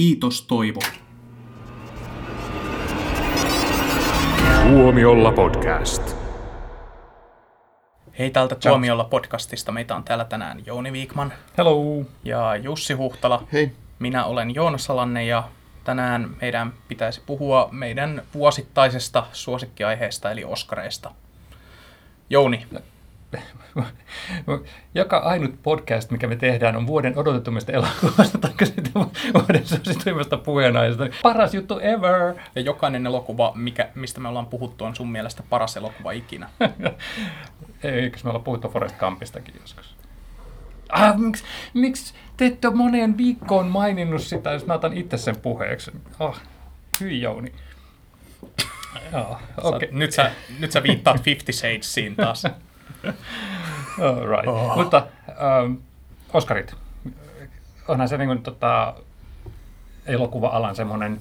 Kiitos Toivo. Tuomiolla podcast. Hei täältä Tuomiolla podcastista. Meitä on täällä tänään Jouni Viikman Hello. ja Jussi Huhtala. Hei. Minä olen Joonas Salanne ja tänään meidän pitäisi puhua meidän vuosittaisesta suosikkiaiheesta eli Oscareista. Jouni, Joka ainut podcast, mikä me tehdään, on vuoden odotetummista elokuvasta tai sitten vuoden suosituimmasta puheenaiheesta. Paras juttu ever! ja jokainen elokuva, mikä, mistä me ollaan puhuttu, on sun mielestä paras elokuva ikinä. Eikö me olla puhuttu Forest Campistakin joskus? Ah, miksi, miksi te ette ole moneen viikkoon maininnut sitä, jos mä otan itse sen puheeksi? Ah, hyi Jouni. Joo, Okay. okei. Nyt, sä, nyt sä viittaat Fifty Shadesiin taas. All right. Oh. Mutta ähm, Oscarit. Onhan se niin kuin, tota, elokuva-alan semmoinen,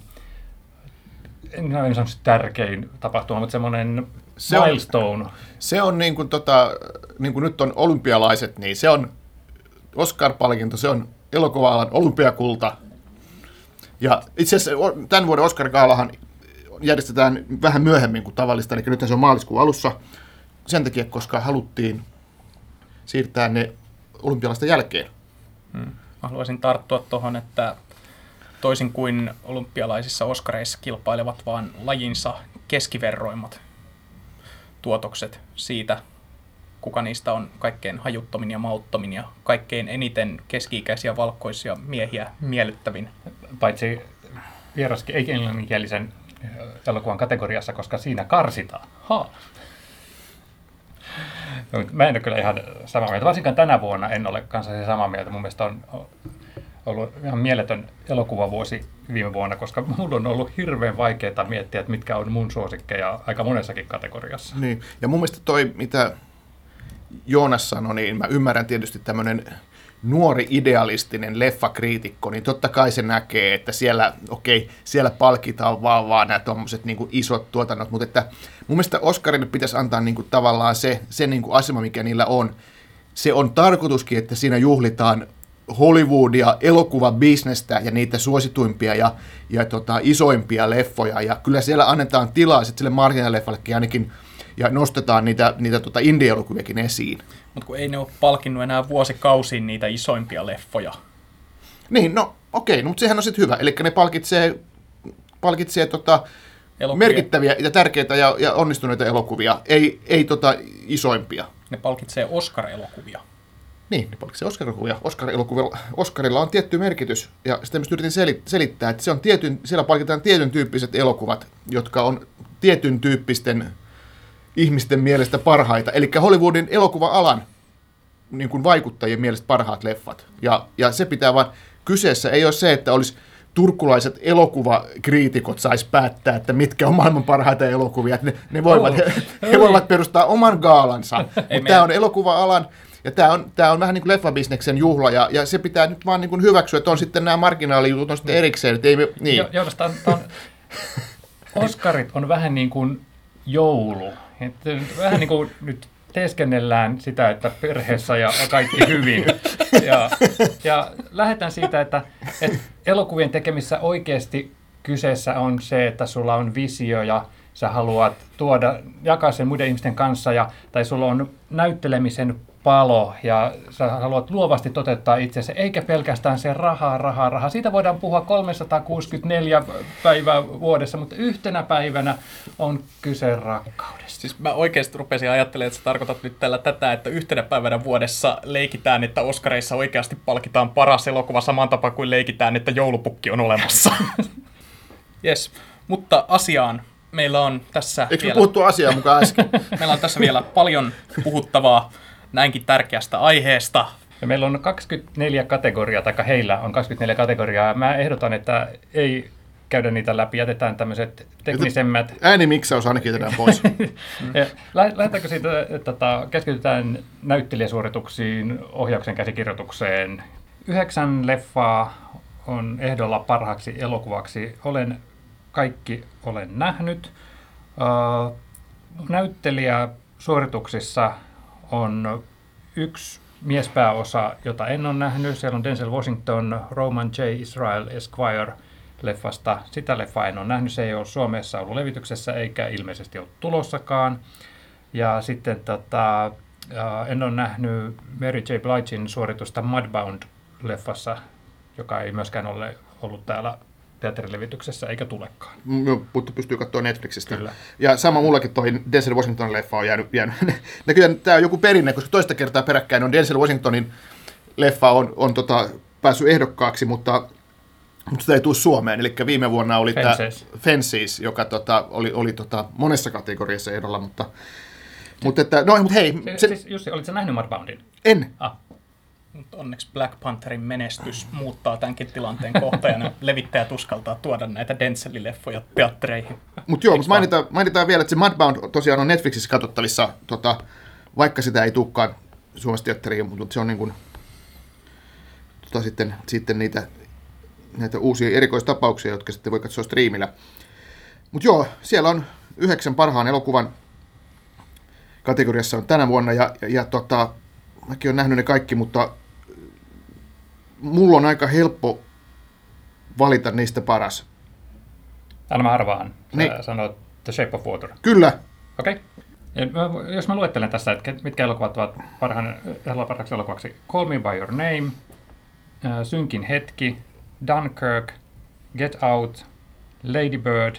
en en sano tärkein tapahtuma, mutta semmoinen Se on- milestone. Se on niin kuin, tota, niin kuin nyt on olympialaiset, niin se on Oscar-palkinto, se on elokuva-alan olympiakulta. Ja itse asiassa tämän vuoden Oscar-gaalahan järjestetään vähän myöhemmin kuin tavallista, eli nyt se on maaliskuun alussa. Sen takia, koska haluttiin siirtää ne olympialaisten jälkeen. Mä haluaisin tarttua tuohon, että toisin kuin olympialaisissa Oscareissa kilpailevat vaan lajinsa keskiverroimmat tuotokset siitä, kuka niistä on kaikkein hajuttomin ja mauttomin ja kaikkein eniten keski-ikäisiä valkoisia miehiä miellyttävin. Paitsi vieraskin ei englanninkielisen elokuvan kategoriassa, koska siinä karsitaan. Ha. Mä en ole kyllä ihan samaa mieltä. Varsinkaan tänä vuonna en ole kanssa samaa mieltä. Mun mielestä on ollut ihan mieletön elokuvavuosi viime vuonna, koska mulla on ollut hirveän vaikeaa miettiä, että mitkä on mun suosikkeja aika monessakin kategoriassa. Niin. Ja mun mielestä toi, mitä Joonas sanoi, niin mä ymmärrän tietysti tämmöinen nuori idealistinen leffakriitikko, niin totta kai se näkee, että siellä, okei, siellä palkitaan vaan, vaan nämä tuommoiset niin isot tuotannot, mutta että mun mielestä Oscarille pitäisi antaa niin kuin tavallaan se, se niin kuin asema, mikä niillä on. Se on tarkoituskin, että siinä juhlitaan Hollywoodia, elokuvabisnestä ja niitä suosituimpia ja, ja tota, isoimpia leffoja. Ja kyllä siellä annetaan tilaa sitten sille marginaleffallekin ainakin ja nostetaan niitä, niitä tota indie-elokuviakin esiin. Mutta kun ei ne ole palkinnut enää vuosikausiin niitä isoimpia leffoja. Niin, no okei, no, mutta sehän on sitten hyvä. Eli ne palkitsee, palkitsee tota, Elokuvia. merkittäviä ja tärkeitä ja, ja onnistuneita elokuvia, ei, ei tota isoimpia. Ne palkitsee Oscar-elokuvia. Niin, ne palkitsee Oscar-elokuvia. Oscar-elokuvilla, Oscarilla on tietty merkitys, ja sitä myös yritin seli- selittää, että se on tietyn, siellä palkitaan tietyn tyyppiset elokuvat, jotka on tietyn tyyppisten ihmisten mielestä parhaita. Eli Hollywoodin elokuva-alan niin kuin vaikuttajien mielestä parhaat leffat. Ja, ja se pitää vaan, kyseessä ei ole se, että olisi turkulaiset elokuvakriitikot sais päättää, että mitkä on maailman parhaita elokuvia. Että Ne, ne, voivat, he, he voivat perustaa oman gaalansa, mutta tämä on elokuva-alan ja tämä on, tämä on vähän niin kuin leffabisneksen juhla, ja, ja se pitää nyt vaan niin kuin hyväksyä, että on sitten nämä marginaalijutut on sitten erikseen. Että ei me, niin. Jo, on, tää on, Oscarit on vähän niin kuin joulu. Että vähän niin kuin nyt teeskennellään sitä, että perheessä ja kaikki hyvin. Ja, ja lähdetään siitä, että, että elokuvien tekemissä oikeasti kyseessä on se, että sulla on visio ja sä haluat tuoda, jakaa sen muiden ihmisten kanssa, ja, tai sulla on näyttelemisen palo ja sä haluat luovasti toteuttaa itsesi, eikä pelkästään se rahaa, rahaa, rahaa. Siitä voidaan puhua 364 päivää vuodessa, mutta yhtenä päivänä on kyse rakkaudesta. Siis mä oikeasti rupesin ajattelemaan, että sä tarkoitat nyt tällä tätä, että yhtenä päivänä vuodessa leikitään, että Oscareissa oikeasti palkitaan paras elokuva saman tapaan kuin leikitään, että joulupukki on olemassa. Yes, mutta asiaan. Meillä on tässä Eikö vielä, puhuttu asiaa mukaan äsken? meillä on tässä vielä paljon puhuttavaa näinkin tärkeästä aiheesta. Ja meillä on 24 kategoriaa, tai heillä on 24 kategoriaa. Mä ehdotan, että ei käydä niitä läpi, jätetään tämmöiset teknisemmät. Äänimiksaus ainakin jätetään pois. Lähdetäänkö siitä, että tota, keskitytään näyttelijäsuorituksiin, ohjauksen käsikirjoitukseen. Yhdeksän leffaa on ehdolla parhaaksi elokuvaksi. Olen kaikki olen nähnyt. Uh, näyttelijäsuorituksissa on yksi miespääosa, jota en ole nähnyt. Siellä on Denzel Washington, Roman J. Israel Esquire leffasta. Sitä leffaa en ole nähnyt, se ei ole Suomessa ollut levityksessä eikä ilmeisesti ole tulossakaan. Ja sitten tota, en ole nähnyt Mary J. Bligein suoritusta Mudbound-leffassa, joka ei myöskään ole ollut täällä teatterilevityksessä eikä tulekaan. No, mutta pystyy katsoa Netflixistä. Kyllä. Ja sama mullakin toi Denzel Washingtonin leffa on jäänyt, jäänyt. näköjään tämä on joku perinne, koska toista kertaa peräkkäin on Denzel Washingtonin leffa on, on tota, päässyt ehdokkaaksi, mutta, mutta sitä ei tule Suomeen. Eli viime vuonna oli tämä Fences. Fences, joka tota, oli, oli tota, monessa kategoriassa ehdolla, mutta, mutta, että, no, mutta hei, Se, se, siis Jussi, olitko nähnyt Mudboundin? en. Ah, Mutta onneksi Black Pantherin menestys muuttaa tämänkin tilanteen kohtajana. Levittäjät uskaltaa tuoda näitä Denzelin-leffoja teattereihin. Mutta joo, mutta mainitaan, mainitaan vielä, että se Mudbound tosiaan on Netflixissä katsottavissa, tota, vaikka sitä ei tulekaan Suomessa teatteriin, mutta se on niin kuin, tota, sitten, sitten niitä, näitä uusia erikoistapauksia, jotka sitten voi katsoa striimillä. Mutta joo, siellä on yhdeksän parhaan elokuvan kategoriassa on tänä vuonna, ja, ja, ja tota, mäkin olen nähnyt ne kaikki, mutta mulla on aika helppo valita niistä paras. anna mä arvaan. Niin. sanoit The Shape of Water. Kyllä, Okei. Okay. Jos mä luettelen tässä, että mitkä elokuvat ovat parhaan, parhaaksi elokuvaksi. Call Me By Your Name, äh, Synkin hetki, Dunkirk, Get Out, Lady Bird,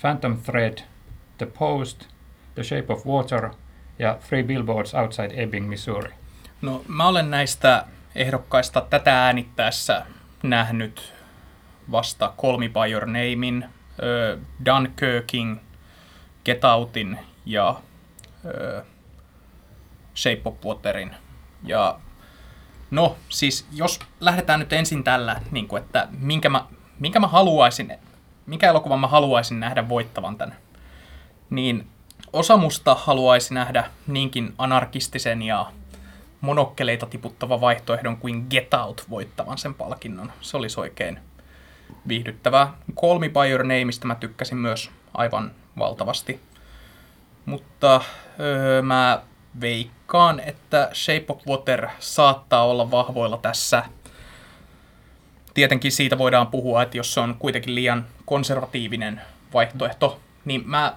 Phantom Thread, The Post, The Shape of Water ja Three Billboards Outside Ebbing, Missouri. No, mä olen näistä ehdokkaista tätä äänittäessä nähnyt vasta Me By Your Namein, ö, Dunkirkin, Get Outin ja ö, Shape of Waterin. Ja no, siis jos lähdetään nyt ensin tällä, niin kuin, että minkä mä, minkä mä haluaisin, minkä elokuvan mä haluaisin nähdä voittavan tämän, niin osa musta haluaisi nähdä niinkin anarkistisen ja monokkeleita tiputtava vaihtoehdon kuin Get Out voittavan sen palkinnon. Se olisi oikein viihdyttävää. Me By Your Nameista mä tykkäsin myös aivan valtavasti. Mutta öö, mä veikkaan, että Shape of Water saattaa olla vahvoilla tässä. Tietenkin siitä voidaan puhua, että jos se on kuitenkin liian konservatiivinen vaihtoehto, niin mä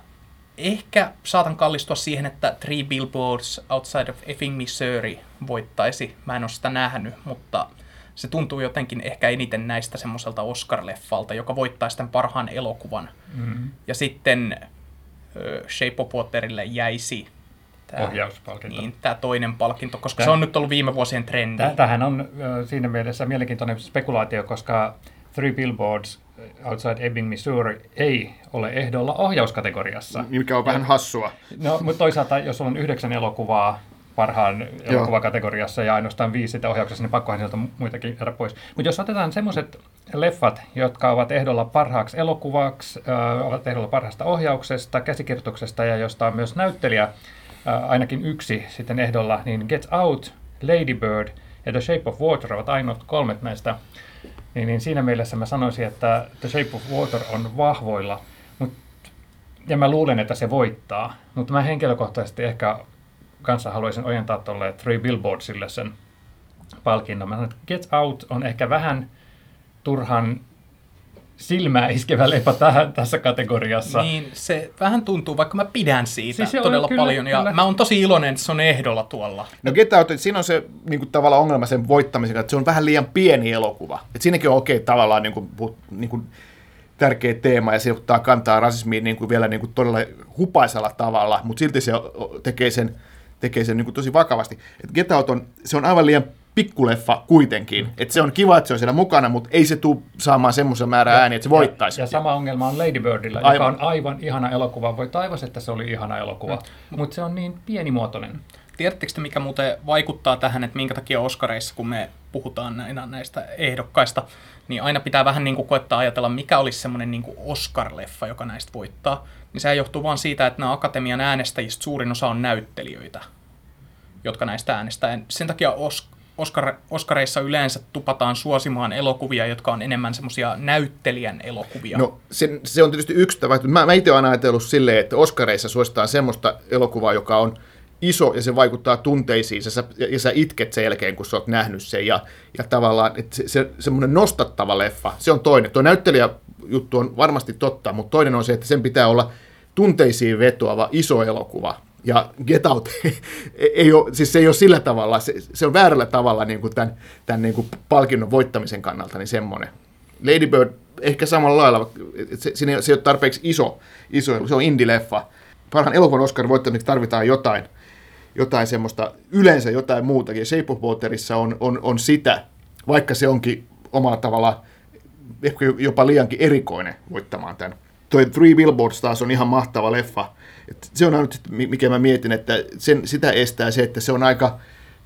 ehkä saatan kallistua siihen, että Three Billboards Outside of Effing Missouri voittaisi. Mä en ole sitä nähnyt, mutta se tuntuu jotenkin ehkä eniten näistä semmoiselta Oscar-leffalta, joka voittaa sitten parhaan elokuvan. Mm-hmm. Ja sitten ö, Shape of Waterille jäisi Ohjauspalkinto. niin, tämä toinen palkinto, koska Tää- se on nyt ollut viime vuosien trendi. Tä- Tämähän on siinä mielessä mielenkiintoinen spekulaatio, koska Three Billboards Outside Ebbing, Missouri ei ole ehdolla ohjauskategoriassa. mikä on vähän hassua. No, mutta toisaalta, jos on yhdeksän elokuvaa parhaan elokuvakategoriassa ja ainoastaan viisi sitä ohjauksessa, niin pakkohan sieltä muitakin jäädä pois. Mutta jos otetaan semmoiset leffat, jotka ovat ehdolla parhaaksi elokuvaksi, äh, ovat ehdolla parhaasta ohjauksesta, käsikirjoituksesta ja josta on myös näyttelijä, äh, ainakin yksi sitten ehdolla, niin Get Out, Lady Bird ja The Shape of Water ovat ainoat kolmet näistä. Niin, niin siinä mielessä mä sanoisin, että The Shape of Water on vahvoilla, mut, ja mä luulen, että se voittaa, mutta mä henkilökohtaisesti ehkä kanssa haluaisin ojentaa tuolle Three Billboardsille sen palkinnon. Mä sanon, että Get Out on ehkä vähän turhan silmää iskevä leffa tähän, tässä kategoriassa. Niin, se vähän tuntuu, vaikka mä pidän siitä Siis se on todella kyllä- paljon. Ja kyllä. mä oon tosi iloinen, että se on ehdolla tuolla. No Get Out, että siinä on se niin kuin, tavallaan ongelma sen voittamisen, että se on vähän liian pieni elokuva. Et siinäkin on okei okay, tavallaan niin kuin, niin kuin, tärkeä teema ja se ottaa kantaa rasismiin niin kuin vielä niin kuin todella hupaisella tavalla, mutta silti se tekee sen, tekee sen niin kuin tosi vakavasti. Et Get Out on, se on aivan liian pikkuleffa kuitenkin. Et se on kiva, että se on siellä mukana, mutta ei se tule saamaan semmoisen määrän ääniä, että se voittaisi. Ja, ja sama ongelma on Lady Birdillä, Aivan. joka on aivan ihana elokuva. Voi taivas, että se oli ihana elokuva, mutta se on niin pienimuotoinen. Tiedättekö te, mikä muuten vaikuttaa tähän, että minkä takia Oscareissa, kun me puhutaan näinä, näistä ehdokkaista, niin aina pitää vähän niin kuin koettaa ajatella, mikä olisi semmoinen niin kuin Oscar-leffa, joka näistä voittaa. Niin sehän johtuu vaan siitä, että nämä akatemian äänestäjistä suurin osa on näyttelijöitä, jotka näistä äänestää. Ja Sen takia Os- Oscar, Oscareissa yleensä tupataan suosimaan elokuvia, jotka on enemmän semmoisia näyttelijän elokuvia. No se, se on tietysti yksi tapa. Mä, mä itse olen ajatellut silleen, että Oscareissa suositaan semmoista elokuvaa, joka on iso ja se vaikuttaa tunteisiin ja sä, ja sä itket sen jälkeen, kun sä oot nähnyt sen. Ja, ja tavallaan että se, se, semmoinen nostattava leffa, se on toinen. Tuo näyttelijä juttu on varmasti totta, mutta toinen on se, että sen pitää olla tunteisiin vetoava iso elokuva. Ja Get Out ei ole, siis se ei ole sillä tavalla, se, se on väärällä tavalla niin kuin tämän, tämän niin kuin palkinnon voittamisen kannalta niin semmoinen. Lady Bird ehkä samalla lailla, se, se, se ei ole tarpeeksi iso, iso se on indie-leffa. Parhaan elokuvan Oscar voittamiseksi tarvitaan jotain, jotain semmoista, yleensä jotain muutakin. Shape of Waterissa on, on, on sitä, vaikka se onkin omalla tavalla ehkä jopa liiankin erikoinen voittamaan tämän. Toi Three Billboards taas on ihan mahtava leffa. Et se on nyt, mikä mä mietin, että sen, sitä estää se, että se on aika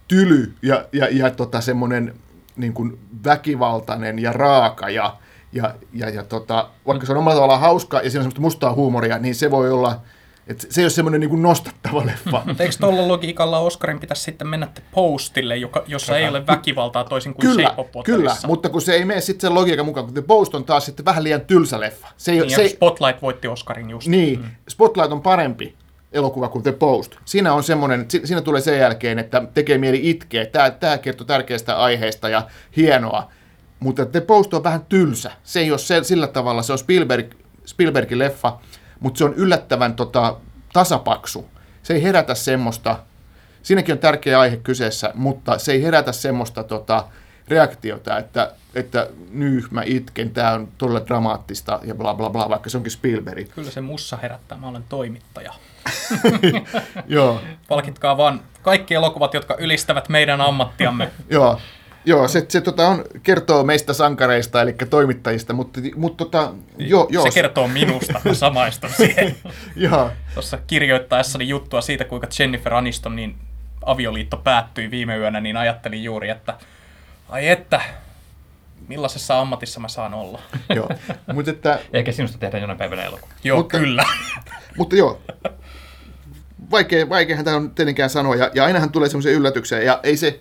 tyly ja, ja, ja tota, semmoinen niin kuin väkivaltainen ja raaka ja, ja, ja, ja tota, vaikka se on omalla tavallaan hauska ja siinä on semmoista mustaa huumoria, niin se voi olla et se ei ole semmoinen niin nostattava leffa. Eikö tuolla logiikalla Oscarin pitäisi sitten mennä Postille, joka, jossa ei ole väkivaltaa toisin kuin kyllä, Kyllä, mutta kun se ei mene sitten sen logiikan mukaan, kun The Post on taas sitten vähän liian tylsä leffa. Se ei, niin, se Spotlight voitti Oscarin just. Niin, mm. Spotlight on parempi elokuva kuin The Post. Siinä on semmoinen, siinä tulee sen jälkeen, että tekee mieli itkeä. Tämä, tämä kertoo tärkeästä aiheesta ja hienoa. Mutta The Post on vähän tylsä. Se ei ole se, sillä tavalla, se on Spielberg, Spielbergin leffa, mutta se on yllättävän tota, tasapaksu. Se ei herätä semmoista, siinäkin on tärkeä aihe kyseessä, mutta se ei herätä semmoista tota, reaktiota, että, että nyh, mä itken, tämä on todella dramaattista ja bla bla bla, vaikka se onkin Spielberg. Kyllä se mussa herättää, mä olen toimittaja. Joo. Palkitkaa vaan kaikki elokuvat, jotka ylistävät meidän ammattiamme. Joo. Joo, se, se tota on, kertoo meistä sankareista, eli toimittajista, mutta, mutta tota, jo, jo, Se kertoo minusta, mä samaistun siihen. joo. Tuossa kirjoittaessani juttua siitä, kuinka Jennifer Aniston niin avioliitto päättyi viime yönä, niin ajattelin juuri, että ai että, millaisessa ammatissa mä saan olla. joo, mutta että... Eikä sinusta tehdä jonain päivänä elokuva. Joo, mutta, kyllä. mutta joo, vaikea, vaikeahan tämä on tietenkään sanoa, ja, ja ainahan tulee semmoisia yllätyksiä, ja ei se,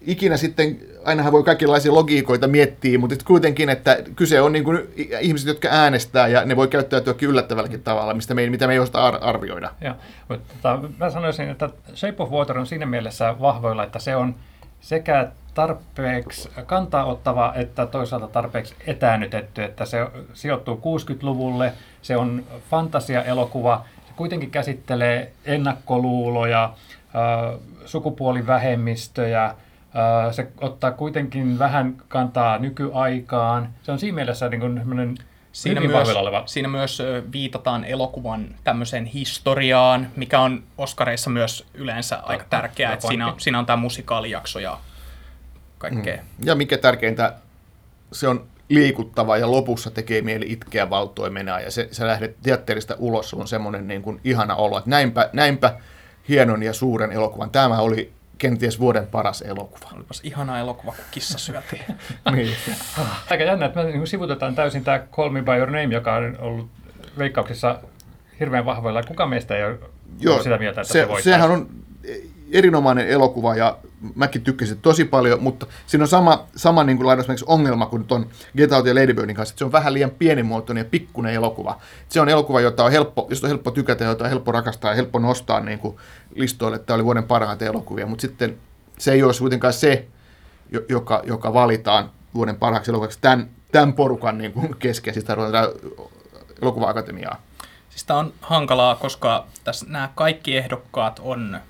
ikinä sitten, ainahan voi kaikenlaisia logiikoita miettiä, mutta kuitenkin, että kyse on niin kuin ihmiset, jotka äänestää ja ne voi käyttäytyäkin yllättävälläkin tavalla, mistä me, mitä me ei osaa arvioida. Joo, mutta tota, mä sanoisin, että Shape of Water on siinä mielessä vahvoilla, että se on sekä tarpeeksi kantaa ottava että toisaalta tarpeeksi etäännytetty, että se sijoittuu 60-luvulle, se on fantasia-elokuva, se kuitenkin käsittelee ennakkoluuloja, sukupuolivähemmistöjä, se ottaa kuitenkin vähän kantaa nykyaikaan. Se on siinä mielessä niin kuin Siinä myös, oleva. siinä myös viitataan elokuvan tämmöiseen historiaan, mikä on Oscareissa myös yleensä Tämä, aika tärkeää, että siinä on, siinä on tämä musikaalijakso ja kaikkea. Mm. Ja mikä tärkeintä, se on liikuttava ja lopussa tekee mieli itkeä valtoimena ja se, se lähdet teatterista ulos, on semmoinen niin kuin ihana olo, että näinpä, näinpä hienon ja suuren elokuvan. Tämä oli kenties vuoden paras elokuva. Olipas ihana elokuva, kun kissa syötiin. niin. Aika jännä, että me niin sivutetaan täysin tämä Call Me By Your Name, joka on ollut veikkauksissa hirveän vahvoilla. Kuka meistä ei ole Joo, sitä mieltä, että se, se voittaa? Sehän on erinomainen elokuva ja mäkin tykkäsin tosi paljon, mutta siinä on sama, sama niin kuin ongelma kuin tuon Get Out ja Lady Birdin kanssa, että se on vähän liian pienimuotoinen ja pikkuinen elokuva. Se on elokuva, jota on helppo, josta on helppo tykätä, jota on helppo rakastaa ja helppo nostaa niin kuin listoille, että tämä oli vuoden parhaita elokuvia, mutta sitten se ei ole kuitenkaan se, joka, joka valitaan vuoden parhaaksi elokuvaksi tämän, tämän porukan niin kuin tarvitaan elokuva-akatemiaa. Siis tämä on hankalaa, koska tässä nämä kaikki ehdokkaat on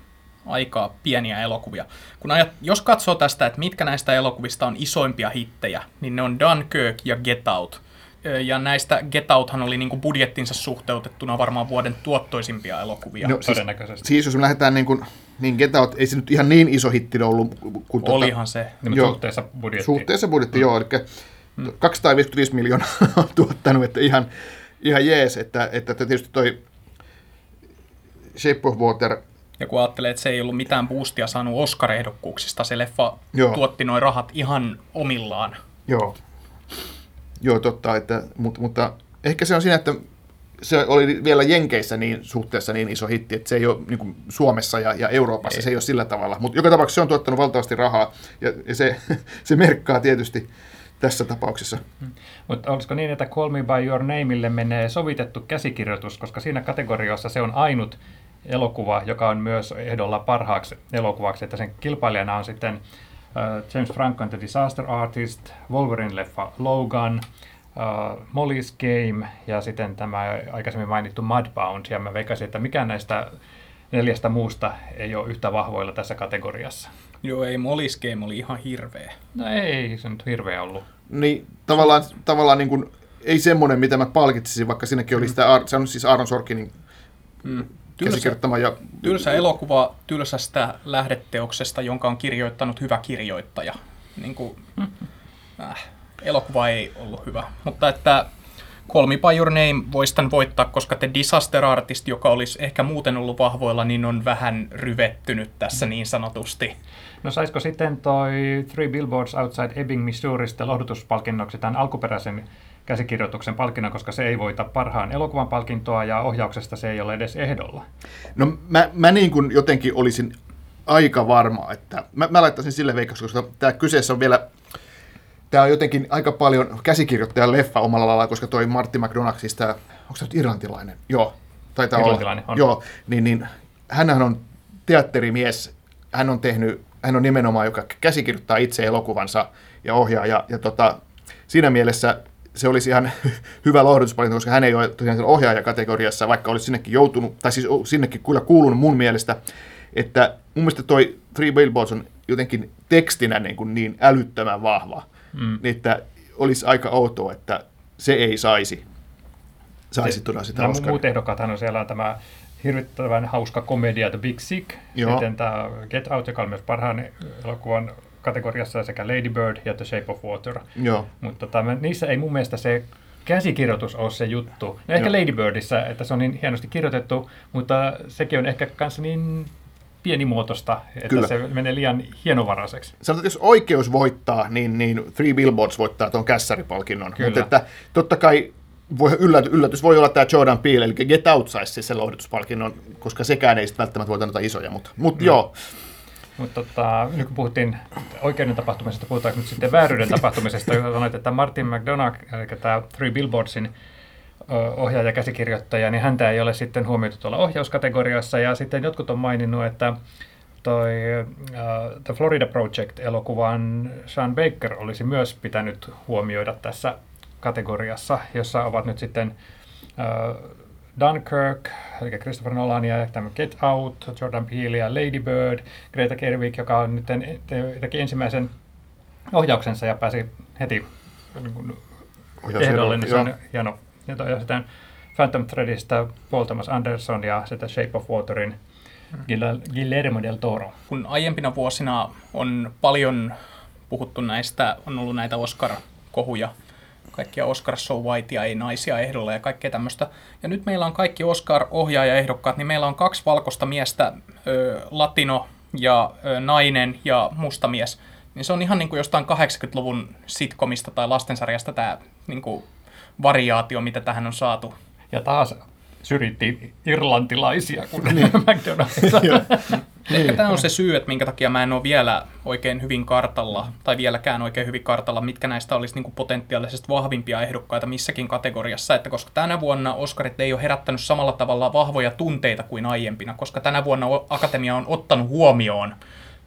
aika pieniä elokuvia. Kun ajat, jos katsoo tästä, että mitkä näistä elokuvista on isoimpia hittejä, niin ne on Dunkirk ja Get Out. Ja näistä Get Outhan oli niin kuin budjettinsa suhteutettuna varmaan vuoden tuottoisimpia elokuvia. No, siis, todennäköisesti. Siis jos me lähdetään niin kuin, niin Get Out, ei se nyt ihan niin iso hitti ollut. Kuin tuota- Olihan tuota, se. Niin, joo, suhteessa budjetti. Suhteessa budjetti, mm. joo. Eli mm. 255 miljoonaa on tuottanut, että ihan, ihan jees. Että, että tietysti toi Shape of Water ja kun ajattelee, että se ei ollut mitään boostia saanut Oscar-ehdokkuuksista, se leffa Joo. tuotti noin rahat ihan omillaan. Joo, Joo totta, että, mutta, mutta ehkä se on siinä, että se oli vielä Jenkeissä niin suhteessa niin iso hitti, että se ei ole niin kuin Suomessa ja, ja Euroopassa, ei. se ei ole sillä tavalla. Mutta joka tapauksessa se on tuottanut valtavasti rahaa ja, ja se, se merkkaa tietysti tässä tapauksessa. Hmm. Mutta olisiko niin, että Call Me By Your Nameille menee sovitettu käsikirjoitus, koska siinä kategoriassa se on ainut elokuva, joka on myös ehdolla parhaaksi elokuvaksi, että sen kilpailijana on sitten uh, James Franco'n The Disaster Artist, Wolverine-leffa Logan, uh, Molly's Game ja sitten tämä aikaisemmin mainittu Mudbound. Ja mä veikasin, että mikään näistä neljästä muusta ei ole yhtä vahvoilla tässä kategoriassa. Joo, ei Molly's Game oli ihan hirveä. No ei se nyt hirveä ollut. Niin tavallaan, tavallaan niin kuin, ei semmoinen, mitä mä palkitsisin, vaikka siinäkin oli sitä, Ar- se on siis Aaron Sorkinin Mm. Käsikirjoittama ja tylsä elokuva tylsästä lähdeteoksesta, jonka on kirjoittanut hyvä kirjoittaja. Niin kuin, äh, elokuva ei ollut hyvä. Mutta että Call Me By Your Name voisi tämän voittaa, koska The Disaster Artist, joka olisi ehkä muuten ollut vahvoilla, niin on vähän ryvettynyt tässä niin sanotusti. No saisiko sitten toi Three Billboards Outside Ebbing, Missourista lohdutuspalkinnoksi tämän alkuperäisen käsikirjoituksen palkinnon, koska se ei voita parhaan elokuvan palkintoa ja ohjauksesta se ei ole edes ehdolla. No mä, mä niin kuin jotenkin olisin aika varma, että mä, mä laittaisin sille veikkaus, koska tämä kyseessä on vielä, tämä on jotenkin aika paljon käsikirjoittajan leffa omalla lailla, koska toi Martti McDonagh, siis tämä, onko se nyt irlantilainen? Joo, taitaa Irlantilainen, olla. on. Joo, niin, niin hänhän on teatterimies, hän on tehnyt, hän on nimenomaan, joka käsikirjoittaa itse elokuvansa ja ohjaa, ja, ja tota, siinä mielessä se olisi ihan hyvä lohdutuspalkinto, koska hän ei ole tosiaan ohjaajakategoriassa, vaikka olisi sinnekin joutunut, tai siis sinnekin kyllä kuulunut mun mielestä, että mun mielestä toi Three Billboards on jotenkin tekstinä niin, kuin niin älyttömän vahva, mm. että olisi aika outoa, että se ei saisi, saisi todella sitä Nämä Oscaria. muut ehdokkaathan on siellä on tämä hirvittävän hauska komedia The Big Sick, Joo. sitten tämä Get Out, joka on myös parhaan elokuvan kategoriassa sekä Lady Bird ja The Shape of Water. Joo. Mutta tota, niissä ei mun mielestä se käsikirjoitus ole se juttu. No ehkä Joo. Lady Birdissä, että se on niin hienosti kirjoitettu, mutta sekin on ehkä myös niin pienimuotoista, että Kyllä. se menee liian hienovaraiseksi. Sanotaan, että jos oikeus voittaa, niin, niin Three Billboards voittaa tuon kässäripalkinnon. Kyllä. Mutta että totta kai voi, yllätys, yllätys voi olla tämä Jordan Peele, eli Get Out saisi siis sen lohdutuspalkinnon, koska sekään ei sitten välttämättä voita noita isoja, mutta, mutta joo. Mutta tota, nyt kun puhuttiin oikeuden tapahtumisesta, puhutaanko nyt sitten vääryyden tapahtumisesta, sanoit, että Martin McDonagh, eli tämä Three Billboardsin ohjaaja ja käsikirjoittaja, niin häntä ei ole sitten huomioitu tuolla ohjauskategoriassa, ja sitten jotkut on maininnut, että toi uh, The Florida Project-elokuvan Sean Baker olisi myös pitänyt huomioida tässä kategoriassa, jossa ovat nyt sitten uh, Dunkirk, eli Christopher Nolan ja tämä Get Out, Jordan Peele ja Lady Bird, Greta Gerwig, joka on nyt te- teki ensimmäisen ohjauksensa ja pääsi heti niin kuin ehdolle, niin se on hieno. Ja toi- ja sitten Phantom Threadista Paul Thomas Anderson ja sitten Shape of Waterin Guilla- Guillermo del Toro. kun aiempina vuosina on paljon puhuttu näistä, on ollut näitä Oscar-kohuja, kaikkia Oscar So Whitea, ei naisia ehdolla ja kaikkea tämmöistä. Ja nyt meillä on kaikki Oscar-ohjaaja-ehdokkaat, niin meillä on kaksi valkoista miestä, ö, latino ja ö, nainen ja musta mies. Niin se on ihan niin kuin jostain 80-luvun sitcomista tai lastensarjasta tämä niin kuin variaatio, mitä tähän on saatu. Ja taas syrjittiin irlantilaisia, kun McDonald's. Ehkä tämä on se syy, että minkä takia mä en ole vielä oikein hyvin kartalla, tai vieläkään oikein hyvin kartalla, mitkä näistä olisi niin kuin potentiaalisesti vahvimpia ehdokkaita missäkin kategoriassa. Että koska tänä vuonna Oscarit ei ole herättänyt samalla tavalla vahvoja tunteita kuin aiempina, koska tänä vuonna Akatemia on ottanut huomioon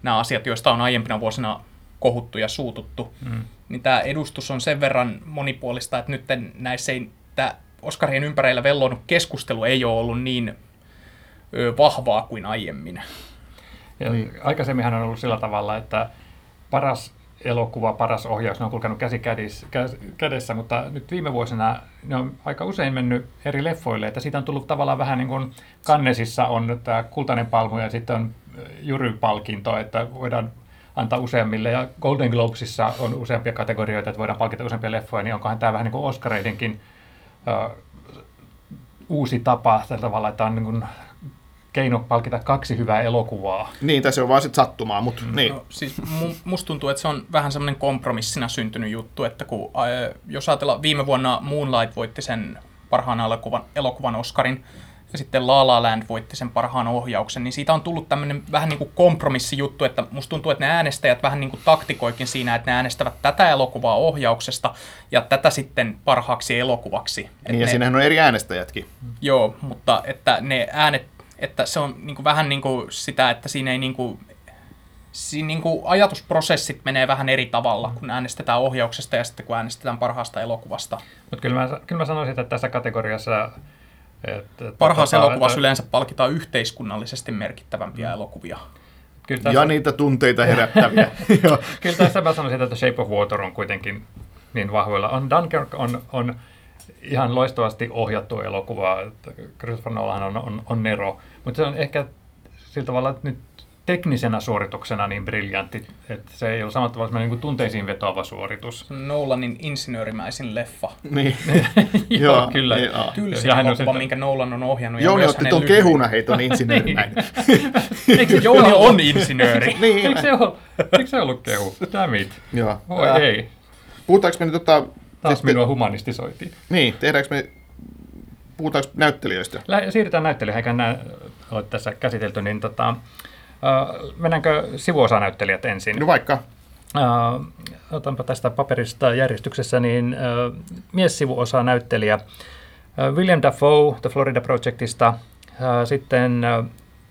nämä asiat, joista on aiempina vuosina kohuttu ja suututtu. Mm. Niin tämä edustus on sen verran monipuolista, että nyt näissä ei, tämä Oscarien ympärillä vellonut keskustelu ei ole ollut niin vahvaa kuin aiemmin. Ja niin. Aikaisemminhan on ollut sillä tavalla, että paras elokuva, paras ohjaus, ne on kulkenut käsi kädessä, mutta nyt viime vuosina ne on aika usein mennyt eri leffoille, että siitä on tullut tavallaan vähän niin kuin Kannesissa on tämä kultainen palmu ja sitten on jurypalkinto, että voidaan antaa useammille, ja Golden Globesissa on useampia kategorioita, että voidaan palkita useampia leffoja, niin onkohan tämä vähän niin kuin Oscareidenkin uh, uusi tapa tällä tavalla, että on niin kuin keino palkita kaksi hyvää elokuvaa. Niin, se on vaan sitten sattumaa, mutta mm. niin. No, siis mu- musta tuntuu, että se on vähän semmoinen kompromissina syntynyt juttu, että kun, ää, jos ajatellaan, viime vuonna Moonlight voitti sen parhaan elokuvan, elokuvan Oscarin, ja sitten La La Land voitti sen parhaan ohjauksen, niin siitä on tullut tämmöinen vähän niin kuin kompromissijuttu, että musta tuntuu, että ne äänestäjät vähän niin kuin taktikoikin siinä, että ne äänestävät tätä elokuvaa ohjauksesta ja tätä sitten parhaaksi elokuvaksi. Et niin ja ne, siinähän on eri äänestäjätkin. Joo, mutta että ne äänet, että se on niin kuin vähän niin kuin sitä, että siinä ei niin kuin siinä niin kuin ajatusprosessit menee vähän eri tavalla, kun äänestetään ohjauksesta ja sitten kun äänestetään parhaasta elokuvasta. Mutta kyllä mä, kyllä mä sanoisin, että tässä kategoriassa... Että, Parhaassa tota, elokuvassa että, yleensä palkitaan yhteiskunnallisesti merkittävämpiä mm. elokuvia. Kyllä tässä, ja niitä tunteita herättäviä. kyllä tässä mä sanoisin, että Shape of Water on kuitenkin niin vahvoilla. On Dunkirk on, on ihan loistavasti ohjattu elokuva. Christopher Nolan on, on, on Nero, mutta se on ehkä sillä tavalla että nyt teknisenä suorituksena niin briljantti, että se ei ole samalla tavalla niin kuin tunteisiin vetoava suoritus. Nolanin insinöörimäisin leffa. Niin. joo, joo, kyllä. Joo. Tylsin ja loppa, sitä... minkä Nolan on ohjannut. Jouni otti tuon kehuna heitä on insinöörimäinen. Eikö Jouni on insinööri? niin. Eikö se, ole, eikö se ollut kehu? Damn it. Joo. Oi ei. Puhutaanko me nyt tota... Taas sitten... minua humanistisoitiin. Niin, tehdäänkö me puhutaanko näyttelijöistä? Lä- siirrytään näyttelijöihin, eikä nämä ole tässä käsitelty, niin tota, Uh, mennäänkö sivuosanäyttelijät ensin? No vaikka. Uh, otanpa tästä paperista järjestyksessä, niin mies-sivuosa näyttelijä uh, William Dafoe The Florida Projectista, uh, sitten uh,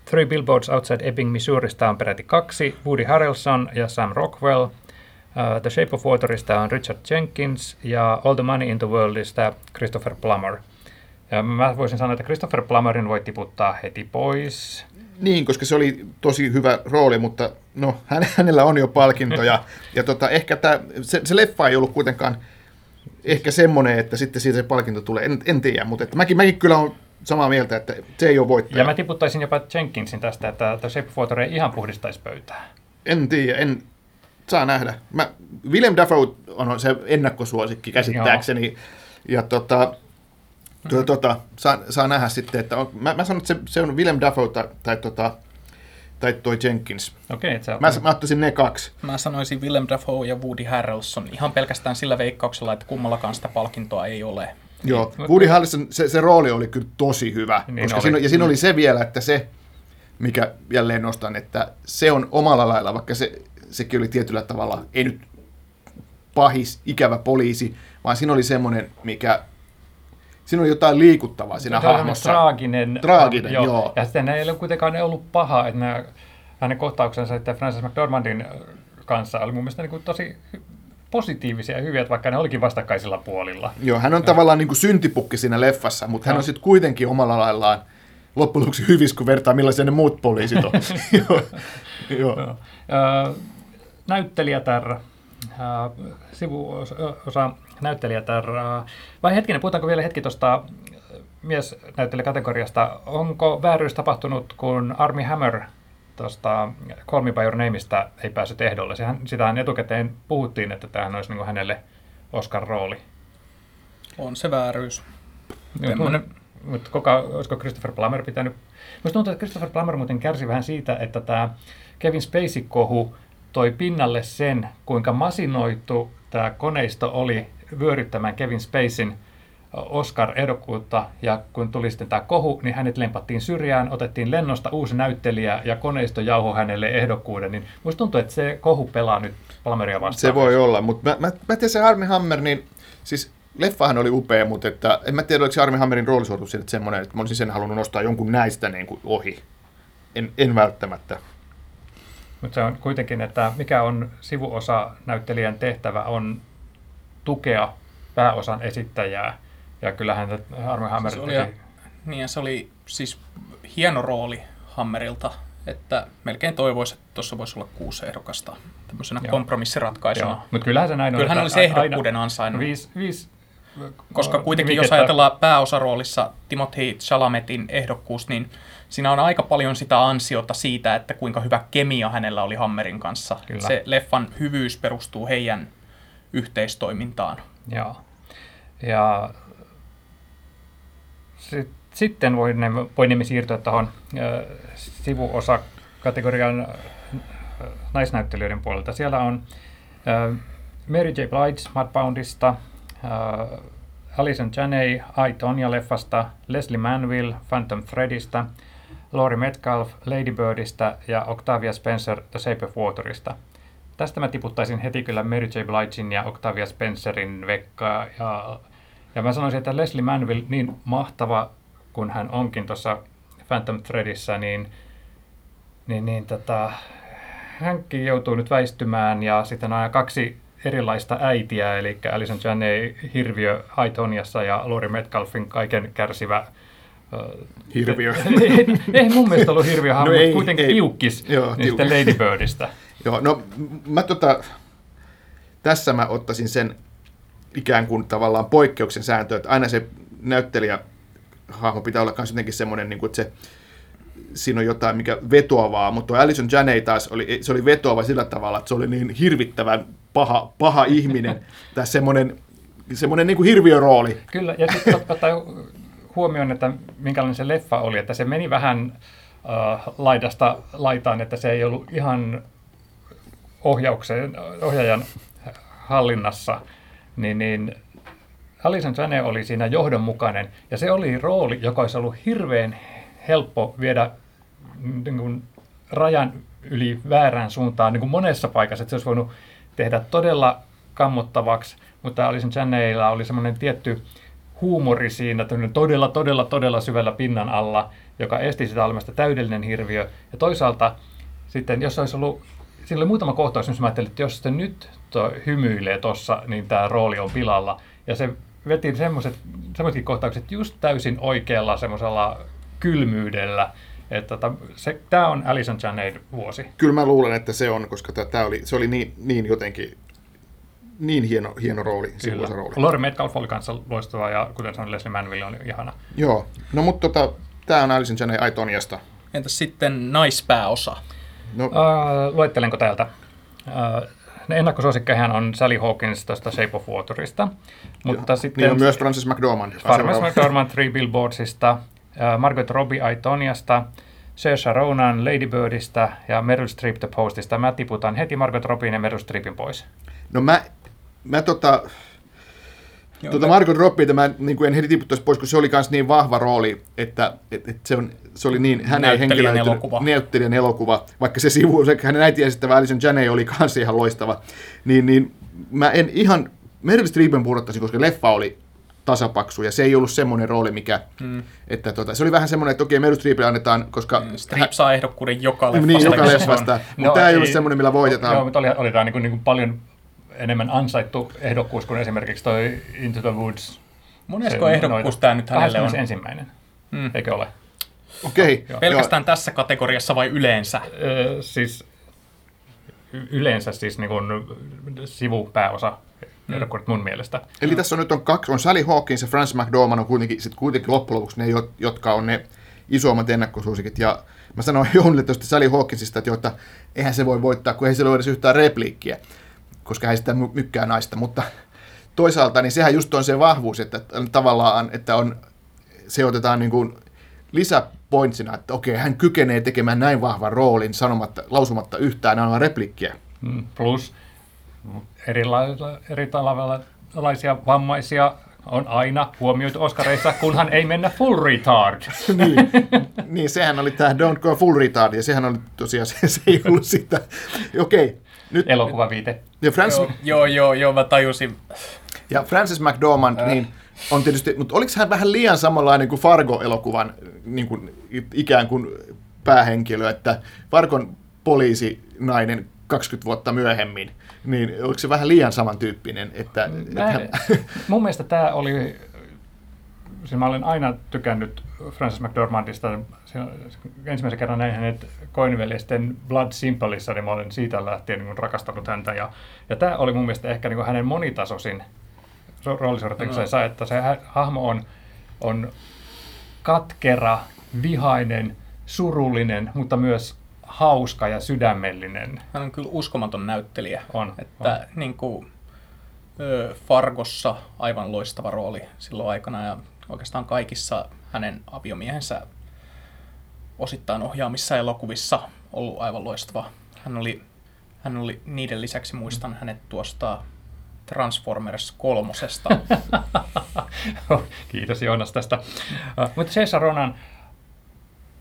Three Billboards Outside Ebbing, Missourista on peräti kaksi, Woody Harrelson ja Sam Rockwell. Uh, the Shape of Waterista on Richard Jenkins ja All the Money in the Worldista Christopher Plummer. Ja mä voisin sanoa, että Christopher Plummerin voi tiputtaa heti pois. Niin, koska se oli tosi hyvä rooli, mutta no, hänellä on jo palkintoja. ja tota, ehkä tämä, se, se leffa ei ollut kuitenkaan ehkä semmoinen, että sitten siitä se palkinto tulee, en, en tiedä, mutta että mäkin, mäkin kyllä on samaa mieltä, että se ei ole voittaja. Ja mä tiputtaisin jopa Jenkinsin tästä, että Shape of ei ihan puhdistaisi pöytää. En tiedä, en saa nähdä. Mä, William Dafoe on se ennakkosuosikki käsittääkseni, Joo. ja tota, Tuota, tuota, saa, saa nähdä sitten, että on, mä, mä sanon, että se, se on Willem Dafoe tai, tai, tota, tai toi Jenkins. Okei, okay, mä, mä ottaisin ne kaksi. Mä sanoisin Willem Dafoe ja Woody Harrelson ihan pelkästään sillä veikkauksella, että kummallakaan sitä palkintoa ei ole. Joo, Woody Harrelson, se, se rooli oli kyllä tosi hyvä. Niin koska siinä, ja siinä oli se vielä, että se, mikä jälleen nostan, että se on omalla lailla, vaikka se, sekin oli tietyllä tavalla, ei nyt pahis, ikävä poliisi, vaan siinä oli semmoinen, mikä siinä on jotain liikuttavaa siinä Tämä hahmossa. Traaginen. Traaginen, joo. joo. Ja sitten ei ole kuitenkaan ollut paha, että nämä, hänen kohtauksensa että Francis McDormandin kanssa oli mun mielestä niin kuin tosi positiivisia ja hyviä, vaikka ne olikin vastakkaisilla puolilla. Joo, hän on ja. tavallaan niin kuin syntipukki siinä leffassa, mutta hän on sitten kuitenkin omalla laillaan loppujen lopuksi hyvissä, kun vertaa millaisia ne muut poliisit on. joo. joo. joo. Näyttelijätär, sivuosa näyttelijätär. Vai hetkinen, puhutaanko vielä hetki tuosta miesnäyttelijäkategoriasta. Onko vääryys tapahtunut, kun Army Hammer tuosta Call Me By Your Nameista ei päässyt ehdolle? Sehän, sitähän etukäteen puhuttiin, että tämähän olisi niin hänelle Oscar-rooli. On se vääryys. Mutta mut kuka, olisiko Christopher Plummer pitänyt... Minusta tuntuu, että Christopher Plummer muuten kärsi vähän siitä, että tämä Kevin Spacey-kohu toi pinnalle sen, kuinka masinoitu tämä koneisto oli vyöryttämään Kevin Spacein Oscar-ehdokkuutta, ja kun tuli sitten tämä kohu, niin hänet lempattiin syrjään, otettiin lennosta uusi näyttelijä, ja koneisto jauho hänelle ehdokkuuden, niin musta tuntuu, että se kohu pelaa nyt Palmeria vastaan. Se voi olla, mutta mä, mä, mä tiedän se Armi Hammer, niin siis leffahan oli upea, mutta että, en mä tiedä, oliko se Armi Hammerin roolisuoritus semmoinen, että mä olisin sen halunnut nostaa jonkun näistä niin kuin ohi. En, en välttämättä. Mutta se on kuitenkin, että mikä on sivuosa näyttelijän tehtävä on tukea pääosan esittäjää. Ja kyllähän Arme Hammer siis oli, teki... Niin ja se oli siis hieno rooli Hammerilta, että melkein toivoisi, että tuossa voisi olla kuusi ehdokasta tämmöisenä Joo. kompromissiratkaisuna. Mutta kyllähän se näin on. Kyllähän oli se ehdokkuuden ansainnut. Viisi, viisi koska kuitenkin jos ajatellaan pääosaroolissa Timothy Chalametin ehdokkuus, niin siinä on aika paljon sitä ansiota siitä, että kuinka hyvä kemia hänellä oli Hammerin kanssa. Kyllä. Se leffan hyvyys perustuu heidän yhteistoimintaan. Joo. Ja sit, sitten voimme, voimme siirtyä tuohon sivuosa-kategorian naisnäyttelijöiden puolelta. Siellä on äh, Mary J. Blige Mudboundista, äh, Alison Janney I, Tonya-leffasta, Leslie Manville Phantom Threadista, Laurie Metcalf Lady Birdistä ja Octavia Spencer The Shape of Waterista. Tästä mä tiputtaisin heti kyllä Mary J. Bligein ja Octavia Spencerin vekkaa. Ja, ja mä sanoisin, että Leslie Manville, niin mahtava kuin hän onkin tuossa Phantom Threadissä, niin, niin, niin tota, hänkin joutuu nyt väistymään ja sitten on kaksi erilaista äitiä, eli Alison Janney hirviö Aitoniassa ja Lori Metcalfin kaiken kärsivä Hirviö. ei, ei mun mielestä ollut hirviö, No mutta kuitenkin ei. tiukkis Joo, niistä Lady Birdistä. Joo, no mä tota, tässä mä ottaisin sen ikään kuin tavallaan poikkeuksen sääntö, että aina se näyttelijä hahmo pitää olla myös jotenkin semmoinen, niin kuin, että se, siinä on jotain, mikä vetoavaa, mutta tuo Alison Janney taas oli, se oli vetoava sillä tavalla, että se oli niin hirvittävän paha, paha ihminen, tai semmoinen, semmoinen niin kuin hirviörooli. Kyllä, ja sitten ottaa huomioon, että minkälainen se leffa oli, että se meni vähän äh, laidasta laitaan, että se ei ollut ihan ohjauksen, ohjaajan hallinnassa, niin, niin Alison Jane oli siinä johdonmukainen, ja se oli rooli, joka olisi ollut hirveän helppo viedä niin kuin, rajan yli väärään suuntaan niin kuin monessa paikassa, että se olisi voinut tehdä todella kammottavaksi, mutta Alison Janneylla oli semmoinen tietty huumori siinä, todella, todella, todella syvällä pinnan alla, joka esti sitä olemasta täydellinen hirviö. Ja toisaalta sitten, jos olisi ollut, siinä oli muutama kohtaus, missä mä ajattelin, että jos se nyt to, hymyilee tossa, niin tämä rooli on pilalla. Ja se veti semmoiset, semmoisetkin kohtaukset just täysin oikealla semmoisella kylmyydellä. Että tota, se, tämä on Alison Janney vuosi. Kyllä mä luulen, että se on, koska tämä oli, se oli niin, niin jotenkin niin hieno, hieno rooli, sivuisa rooli. Lori Metcalf oli kanssa loistava ja kuten sanoin, Leslie Manville on ihana. Joo, no mutta tota, tämä on Alison Janney Aitoniasta. Entäs sitten naispääosa? No, Uh, luettelenko täältä? Uh, ne ennakkosuosikkeihän on Sally Hawkins tuosta Shape of Waterista, mutta sitten niin on myös Frances McDormand. seuraava. McDormand Three Billboardsista, Margot Robbie Aitoniasta, Saoirse Ronan Lady Birdistä ja Meryl Streep The Postista. Mä tiputan heti Margot Robbien ja Meryl Streepin pois. No mä, mä tota, Joo, tota mä- Margot Robbie, mä niin kuin en heti tiputtaisi pois, kun se oli myös niin vahva rooli, että et, et se, on, se oli niin hänen henkilöiden elokuva. näyttelijän elokuva, vaikka se sivu, se hänen äitiä esittävä Alison Janney oli kanssa ihan loistava, niin, niin mä en ihan, Meryl Streepen pudottaisin, koska leffa oli tasapaksu, ja se ei ollut semmoinen rooli, mikä, Mm. että tota, se oli vähän semmoinen, että okei, Meryl Streepille annetaan, koska Streep saa ehdokkuuden joka leffasta. niin, joka leffasta, on. mutta no, tämä ei ollut semmoinen, millä voitetaan. Joo, mutta oli, oli tämä niin kuin, niin kuin paljon enemmän ansaittu ehdokkuus kuin esimerkiksi toi Into the Woods. Monesko Se- ehdokkuus tämä nyt hänelle on? 21. Mm. Eikö ole? Okei, Joo. Pelkästään tässä kategoriassa vai yleensä? Öö, siis y- yleensä siis niin kuin sivupääosa ehdokkuudet mun mielestä. Eli tässä on nyt on kaksi, on Sally Hawkins ja Frances McDormand on kuitenkin, sit kuitenkin loppujen lopuksi ne, jo- jotka on ne isoimmat ennakkosuosikit. Ja mä sanoin Jounille tuosta Sally Hawkinsista, että, jo, että eihän se voi voittaa, kun ei sillä ole edes yhtään repliikkiä, koska ei sitä my- mykkää naista. Mutta toisaalta niin sehän just on se vahvuus, että tavallaan, että on, se otetaan niin kuin lisäpointsina, että okei, hän kykenee tekemään näin vahvan roolin sanomatta, lausumatta yhtään ainoa repliikkiä. Mm, Erilaisia, erilaisia vammaisia on aina huomioitu Oscareissa, kunhan ei mennä full retard. niin, niin, sehän oli tämä Don't Go Full Retard, ja sehän oli tosiaan, se, se ei ollut sitä. Okei, nyt, Elokuvaviite. ja Francis, Joo, joo, joo, joo, mä tajusin. ja Francis McDormand, Äh. niin on tietysti, mutta oliko hän vähän liian samanlainen kuin Fargo-elokuvan niin kuin, ikään kuin päähenkilö, että Fargon poliisinainen 20 vuotta myöhemmin, niin oliko se vähän liian samantyyppinen, että, että Mä, hän, mun mielestä tämä oli, siis mä olen aina tykännyt Francis McDormandista. Se- Ensimmäisen kerran näin hänet koinveljesten Blood Simpleissa, niin mä olen siitä lähtien niin rakastanut häntä. Ja, ja tämä oli mun mielestä ehkä niin hänen monitasoisin ro- roolisuorituksensa, että se hahmo on, on katkera, vihainen, surullinen, mutta myös hauska ja sydämellinen. Hän on kyllä uskomaton näyttelijä. On, Että niin kuin, Fargossa aivan loistava rooli silloin aikana ja oikeastaan kaikissa hänen aviomiehensä osittain ohjaamissa elokuvissa ollut aivan loistava. Hän oli, hän oli niiden lisäksi, muistan hänet tuosta Transformers kolmosesta. Kiitos Joonas tästä. Uh, mutta Cesar Ronan,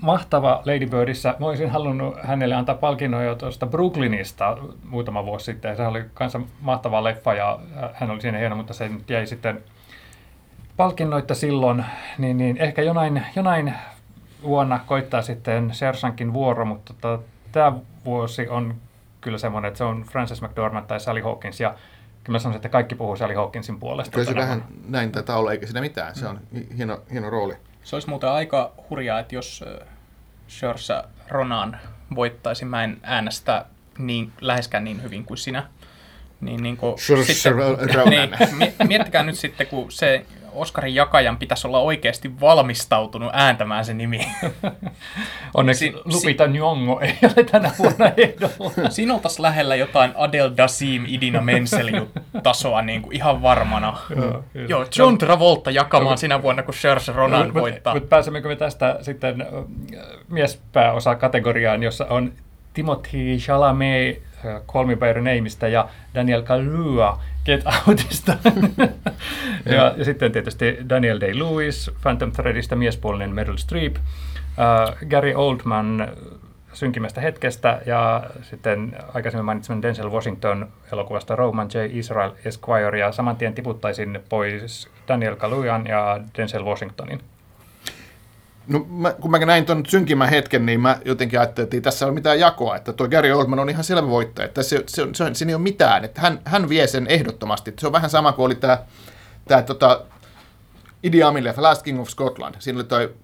mahtava Lady Birdissä. Mä olisin halunnut hänelle antaa palkinnon jo tuosta Brooklynista muutama vuosi sitten. Se oli kanssa mahtava leffa ja äh, hän oli siinä hieno, mutta se nyt jäi sitten palkinnoitta silloin. Niin, niin ehkä jonain, jonain vuonna koittaa sitten Sersankin vuoro, mutta tota, tämä vuosi on kyllä semmoinen, että se on Frances McDormand tai Sally Hawkins, ja kyllä mä sanoisin, että kaikki puhuu Sally Hawkinsin puolesta. Kyllä se tänä vähän näin taitaa olla, eikä siinä mitään. Se on hieno, hieno rooli. Se olisi muuten aika hurjaa, että jos Saoirse Ronan voittaisi, mä en äänestä niin, läheskään niin hyvin kuin sinä. Niin, niin kuin, Ronan. niin, mi- miettikää nyt sitten, kun se Oscarin jakajan pitäisi olla oikeasti valmistautunut ääntämään se nimi. Onneksi Si- si- Lupita Nyong'o ei ole tänä vuonna ehdolla. Siinä oltaisiin lähellä jotain Adele Dasim, Idina Menzel tasoa niin kuin ihan varmana. Joo, kyllä. Joo, John Travolta jakamaan sinä vuonna, kun Saoirse Ronan Mut- voittaa. Mutta pääsemme me tästä sitten miespääosa kategoriaan, jossa on Timothy Chalamet Call Me By Your Nameista ja Daniel Kaluuya Get Outista. ja, ja sitten tietysti Daniel Day-Lewis Phantom Threadista miespuolinen Meryl Streep, äh, Gary Oldman synkimmästä hetkestä ja sitten aikaisemmin mainitsemani Denzel Washington elokuvasta Roman J. Israel Esquire ja saman tien tiputtaisin pois Daniel Kaluuyan ja Denzel Washingtonin. No, mä, kun mä näin tuon synkimmän hetken, niin mä jotenkin ajattelin, että ei tässä ole mitään jakoa, että tuo Gary Oldman on ihan selvä voittaja, että se, se, se on, siinä ei ole mitään, että hän, hän vie sen ehdottomasti. Se on vähän sama kuin oli tämä, tämä tota, Idi Amin leffa Last King of Scotland. Siinä oli toi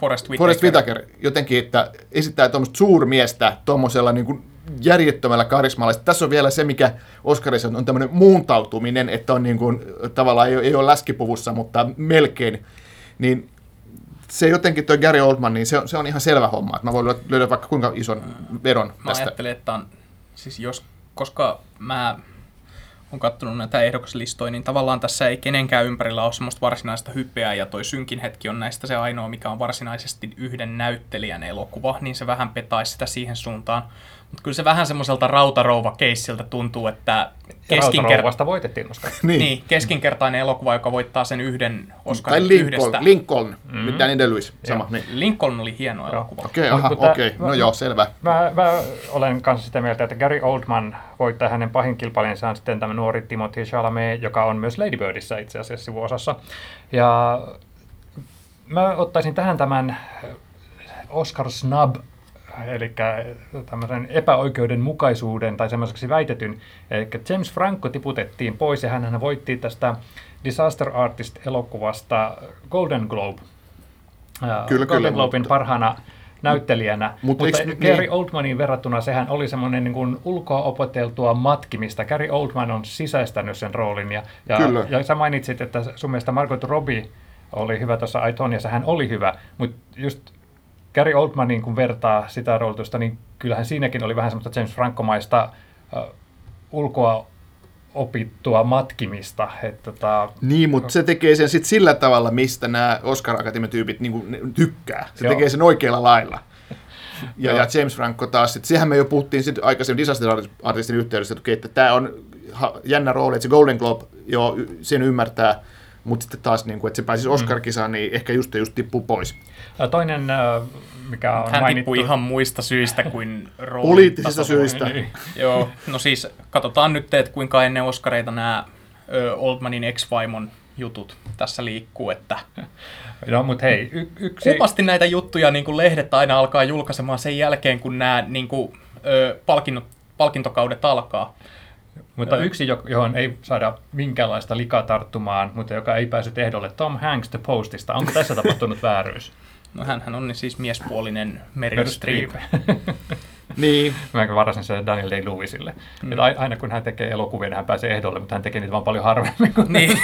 Forrest Whitaker. Forrest Whitaker jotenkin, että esittää tuommoista suurmiestä tuommoisella niin kuin järjettömällä karismalla. Sitten tässä on vielä se, mikä Oscarissa on, on tämmöinen muuntautuminen, että on niin kuin, tavallaan ei, ole- ei ole läskipuvussa, mutta melkein. Niin se jotenkin tuo Gary Oldman, niin se on, se on ihan selvä homma. Että mä voin löydä vaikka kuinka ison veron Mä tästä. ajattelin, että on, siis jos, koska mä oon katsonut näitä ehdokaslistoja, niin tavallaan tässä ei kenenkään ympärillä ole semmoista varsinaista hypeä, ja toi synkin hetki on näistä se ainoa, mikä on varsinaisesti yhden näyttelijän elokuva, niin se vähän petaisi sitä siihen suuntaan. Mutta kyllä se vähän semmoiselta rautarouva-keissiltä tuntuu, että keskinker- voitettiin Oscar. Niin. niin, keskinkertainen elokuva, joka voittaa sen yhden Tai Oscarin Lincoln, yhdestä. Lincoln mm. Daniel Lewis, sama. Niin. Lincoln oli hieno elokuva. Okei, aha, mutta- okei. No joo, selvä. Mä, mä olen kanssa sitä mieltä, että Gary Oldman voittaa hänen pahin kilpailijansa on sitten tämä nuori Timothy Chalamet, joka on myös Lady Birdissä itse asiassa sivuosassa. Ja mä ottaisin tähän tämän Oscar Snub, eli tämmöisen epäoikeudenmukaisuuden tai semmoiseksi väitetyn. Eli James Franco tiputettiin pois ja hän voitti tästä Disaster Artist-elokuvasta Golden Globe. Kyllä, Golden kyllä, Globin mutta- parhaana näyttelijänä. Mut Mutta, mutta nyt Gary niin- Oldmanin verrattuna sehän oli semmoinen niin kuin ulkoa opeteltua matkimista. Gary Oldman on sisäistänyt sen roolin. Ja, ja, Kyllä. ja sä mainitsit, että sun mielestä Margot Robbie oli hyvä tuossa Aitoniassa. Hän oli hyvä, mutta just Gary Oldmanin kun vertaa sitä roolitusta, niin kyllähän siinäkin oli vähän semmoista James Franco-maista äh, ulkoa opittua matkimista. Että tota, Niin, mutta se tekee sen sitten sillä tavalla, mistä nämä Oscar Academy-tyypit niin tykkää. Se Joo. tekee sen oikealla lailla. Ja, ja James Franco taas, sit, sehän me jo puhuttiin sit aikaisemmin Disaster Artistin yhteydessä, että, tämä on jännä rooli, että se Golden Globe, jo sen ymmärtää, mutta sitten taas, niin kuin, että se pääsisi Oscar-kisaan, niin ehkä just, just tippuu pois. Toinen, mikä on Hän mainittu... tippui ihan muista syistä kuin roolin Poliittisista tasolla. syistä. Niin. Joo, no siis katsotaan nyt, että kuinka ennen Oscareita nämä Oldmanin ex-vaimon jutut tässä liikkuu, että No, mutta hei, y- yksi... kupasti näitä juttuja niin kuin lehdet aina alkaa julkaisemaan sen jälkeen, kun nämä niin kuin, ö, palkinnot, palkintokaudet alkaa. Mutta yksi, jo- johon ei saada minkäänlaista likaa tarttumaan, mutta joka ei päässyt ehdolle, Tom Hanks The Postista. Onko tässä tapahtunut vääryys? No hänhän on siis miespuolinen Meryl Meryl Streep. Niin, Mä varasin sen Daniel Day-Lewisille. Mm. Että ai- aina kun hän tekee elokuvia, niin hän pääsee ehdolle, mutta hän tekee niitä vaan paljon harvemmin kuin Niin.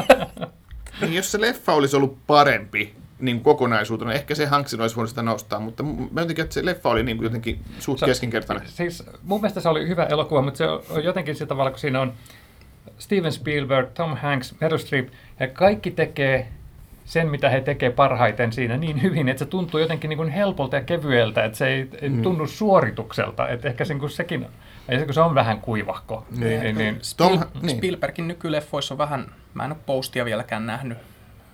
niin jos se leffa olisi ollut parempi niin kuin kokonaisuutena, ehkä se Hanksin olisi voinut sitä nostaa, mutta mä jotenkin, että se leffa oli niin kuin jotenkin suht Se- keskinkertainen. Siis mun mielestä se oli hyvä elokuva, mutta se on jotenkin sillä tavalla, kun siinä on Steven Spielberg, Tom Hanks, Meryl Streep, ja kaikki tekee sen, mitä he tekee parhaiten siinä niin hyvin, että se tuntuu jotenkin niin kuin helpolta ja kevyeltä, että se ei, ei Mm. tunnu suoritukselta, että ehkä sen, kun sekin, kun se on vähän kuivahko, Niin. niin, niin Tom, Spiel- niin. Spielbergin nykyleffoissa on vähän, mä en ole postia vieläkään nähnyt,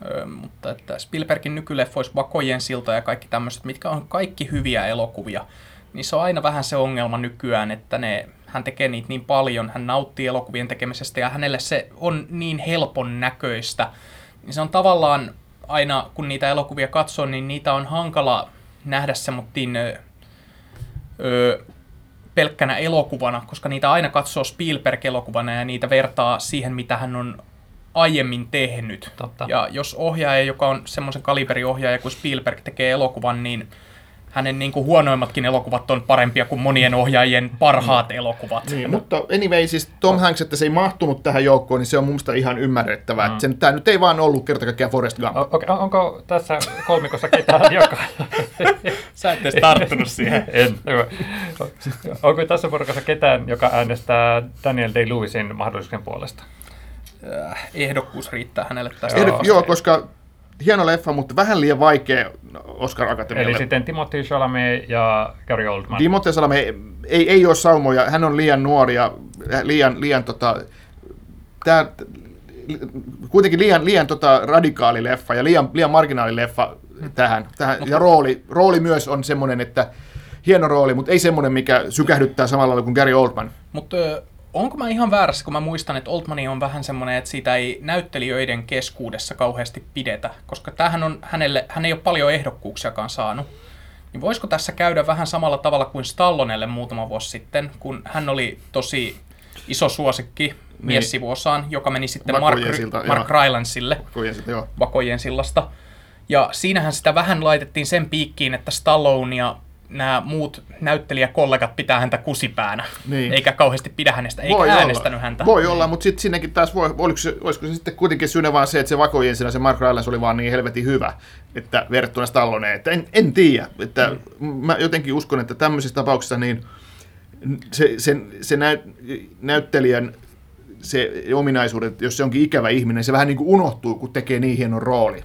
ö, mutta että Spielbergin nykyleffoissa Vakojen silta ja kaikki tämmöiset, mitkä on kaikki hyviä elokuvia, niin se on aina vähän se ongelma nykyään, että ne, hän tekee niitä niin paljon, hän nauttii elokuvien tekemisestä ja hänelle se on niin helpon näköistä, niin se on tavallaan aina, kun niitä elokuvia katsoo, niin niitä on hankala nähdä semmoittiin ö, ö, pelkkänä elokuvana, koska niitä aina katsoo Spielberg-elokuvana ja niitä vertaa siihen, mitä hän on aiemmin tehnyt. Totta. Ja jos ohjaaja, joka on semmoisen kaliberiohjaaja kuin Spielberg, tekee elokuvan, niin hänen niin kuin huonoimmatkin elokuvat on parempia kuin monien ohjaajien parhaat elokuvat. Niin, mutta anyway, siis Tom Hanks, että se ei mahtunut tähän joukkoon, niin se on mun mielestä ihan ymmärrettävää. Mm. Sen, tämä nyt ei vaan ollut kerta kaikkiaan Forrest Gump. O- okay, onko tässä kolmikossa ketään, joka... Sä et edes tarttunut siihen. en. Onko tässä porukassa ketään, joka äänestää Daniel Day-Lewisin mahdollisuuksien puolesta? Äh, Ehdokkuus riittää hänelle tästä. Oscarista. joo, koska hieno leffa, mutta vähän liian vaikea Oscar Akatemialle. Eli sitten Timothy Chalamet ja Gary Oldman. Timothée Chalamet ei, ei, ei ole saumoja, hän on liian nuori ja liian, liian tota, tää, kuitenkin liian, liian tota, radikaali leffa ja liian, liian marginaali leffa tähän. tähän. Ja rooli, rooli myös on semmoinen, että hieno rooli, mutta ei semmoinen, mikä sykähdyttää samalla lailla kuin Gary Oldman. Mutta onko mä ihan väärässä, kun mä muistan, että Oldmani on vähän semmoinen, että siitä ei näyttelijöiden keskuudessa kauheasti pidetä, koska tämähän on hänelle, hän ei ole paljon ehdokkuuksiakaan saanut. Niin voisiko tässä käydä vähän samalla tavalla kuin Stallonelle muutama vuosi sitten, kun hän oli tosi iso suosikki miessivuosaan, joka meni sitten Mark, silta, Mark. Rylansille. Vakojen sillasta. Ja siinähän sitä vähän laitettiin sen piikkiin, että Stallone ja nämä muut näyttelijäkollegat pitää häntä kusipäänä, Niin. eikä kauheasti pidä hänestä, eikä Voi äänestänyt olla. häntä. Voi olla, mutta sitten sinnekin taas voi, oliko se, olisiko se sitten kuitenkin syynä vaan se, että se Vakojen siinä se Mark Rylance oli vaan niin helvetin hyvä, että verrattuna Stalloneen, että en, en tiedä, että mm. mä jotenkin uskon, että tämmöisissä tapauksissa niin se, sen, se näyt, näyttelijän se ominaisuudet, jos se onkin ikävä ihminen, se vähän niin kuin unohtuu, kun tekee niin hienon rooli.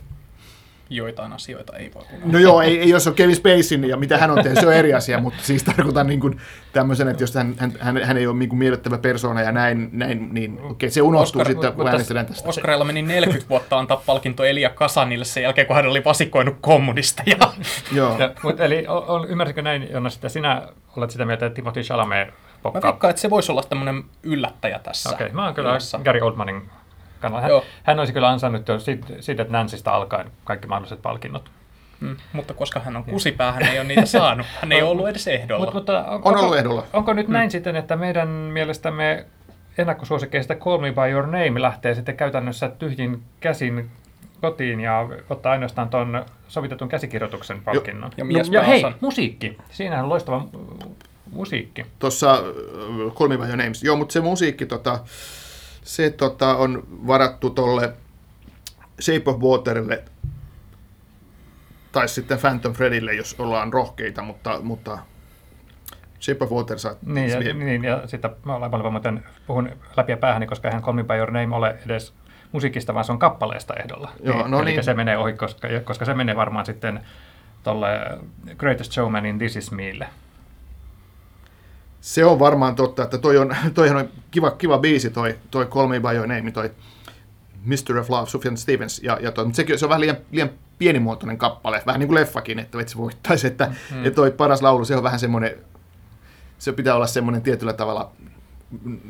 Joitain asioita ei voi unohtaa. No joo, ei, ei jos on Kevin Spacein ja mitä hän on tehnyt, se on eri asia, mutta siis tarkoitan niin kuin tämmöisen, että jos hän, hän, hän, hän ei ole niin kuin miellyttävä persoona ja näin, näin niin okei, se unohtuu Oscar- sitten, kun äänestetään tästä. Oscarilla meni 40 vuotta antaa palkinto Elia Kasanille sen jälkeen, kun hän oli vasikoinut kommunisteja. Joo. Ja, mutta eli on, on, ymmärsikö näin, Jonas, että sinä olet sitä mieltä, että Timothy Chalamet Mä pokkaa? veikkaan, että se voisi olla tämmöinen yllättäjä tässä. Okei, okay, mä oon kyllä. Gary Oldmanin kannalla. Hän, Joo. hän olisi kyllä ansainnut jo siitä, siitä että Nancystä alkaen kaikki mahdolliset palkinnot. Mm, mutta koska hän on kusipää, hän ei ole niitä saanut. Hän ei ole ollut edes ehdolla. Mut, mutta on, On onko, ollut ehdolla. Onko nyt näin sitten, että meidän mielestämme ennakkosuosikeista Call Me By Your Name lähtee sitten käytännössä tyhjin käsin kotiin ja ottaa ainoastaan tuon sovitetun käsikirjoituksen palkinnon. Ja ja, ja hei, musiikki. Siinähän on loistava mu- musiikki. Tuossa äh, Call Me By Your Names. Joo, mutta se musiikki tota, se tota, on varattu tolle Shape of Waterille tai sitten Phantom Fredille, jos ollaan rohkeita, mutta, mutta Shape of Water saa... Niin, ja, niin, ja sitten mä olen muuten puhun läpi ja päähäni, koska eihän Call Me By Your Name ole edes musiikista, vaan se on kappaleesta ehdolla. Joo, no Eli niin. se menee ohi, koska, koska se menee varmaan sitten tolle Greatest Showmanin This Is Meille. Se on varmaan totta, että toi on, toihan on kiva, kiva biisi, toi, toi Call Me By Your Name, toi Mr. of Love, Sufjan Stevens, ja, ja toi, mutta sekin, se on vähän liian, liian pienimuotoinen kappale, vähän niin kuin leffakin, että et se voittaisi, että mm. et toi paras laulu, se on vähän semmoinen, se pitää olla semmoinen tietyllä tavalla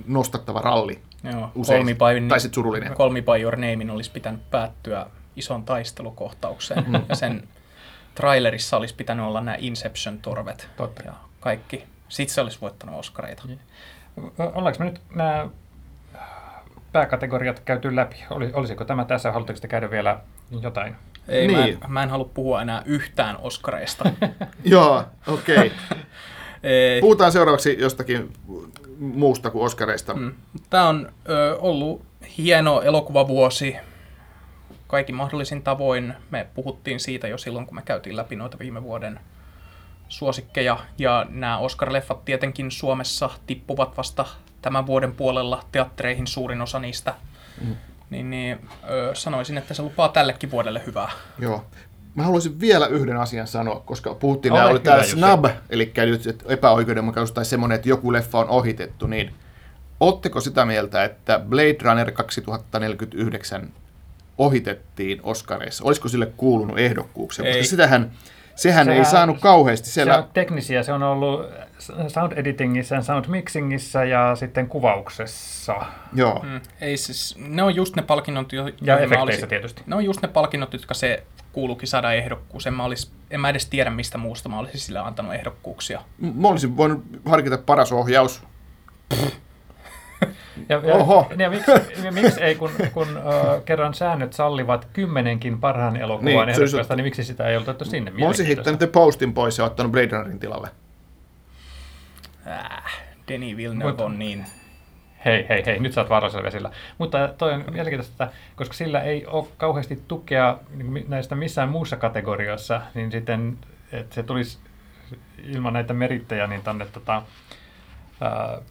nostattava ralli. Joo, Usein. By, Tai sit surullinen. Call Me By Your Namein olisi pitänyt päättyä ison taistelukohtaukseen. Mm. ja sen trailerissa olisi pitänyt olla nämä Inception-torvet Totta. ja kaikki. Sitten se olisi voittanut Oscareita. Ollaanko me nyt nämä pääkategoriat käyty läpi? Oli, olisiko tämä tässä? Haluatteko te käydä vielä jotain? Ei, niin. Niin. mä, en, mä en halua puhua enää yhtään Oscareista. Joo, okei. Okay. Puhutaan seuraavaksi jostakin muusta kuin Oscareista. Mm. Tämä on ö, ollut hieno elokuvavuosi kaikin mahdollisin tavoin. Me puhuttiin siitä jo silloin, kun me käytiin läpi noita viime vuoden suosikkeja. Ja nämä Oscar-leffat tietenkin Suomessa tippuvat vasta tämän vuoden puolella teattereihin suurin osa niistä. Mm. Niin, niin ö, sanoisin, että se lupaa tällekin vuodelle hyvää. Joo. Mä haluaisin vielä yhden asian sanoa, koska puhuttiin, nämä oli tämä snub, eli nyt epäoikeudenmukaisuus tai semmoinen, että joku leffa on ohitettu, niin ootteko sitä mieltä, että Blade Runner 2049 ohitettiin Oscareissa? Olisiko sille kuulunut ehdokkuuksia? Ei. Koska sitähän, sehän ei Sehän- saanut kauheasti. Se Siellä, on teknisiä, se on ollut sound editingissä, sound mixingissä ja sitten kuvauksessa. joo. Mm, ei siis, ne on just ne palkinnot, jo, Ja efekteissä olisin- tietysti. Ne on just ne palkinnot, jotka se kuuluukin saada ehdokkuus. En mä, olis, en mä edes tiedä, mistä muusta mä olisin sille antanut ehdokkuuksia. Mä olisin voinut harkita paras ohjaus. Ja, ja, Oho. ja miksi, ja miksi ei, kun, kun uh, kerran säännöt sallivat kymmenenkin parhaan elokuvan Niin, niin, se ehdokasta, niin miksi sitä ei otettu sinne? Mä olisin heittänyt The Postin pois ja ottanut Blade Runnerin tilalle. Äh, Denis Villeneuve Mut- on niin... Hei, hei, hei, nyt sä oot vaarallisella vesillä. Mutta toi on mielenkiintoista, koska sillä ei ole kauheasti tukea niin näistä missään muussa kategoriassa, niin sitten, että se tulisi ilman näitä merittejä niin tänne tota,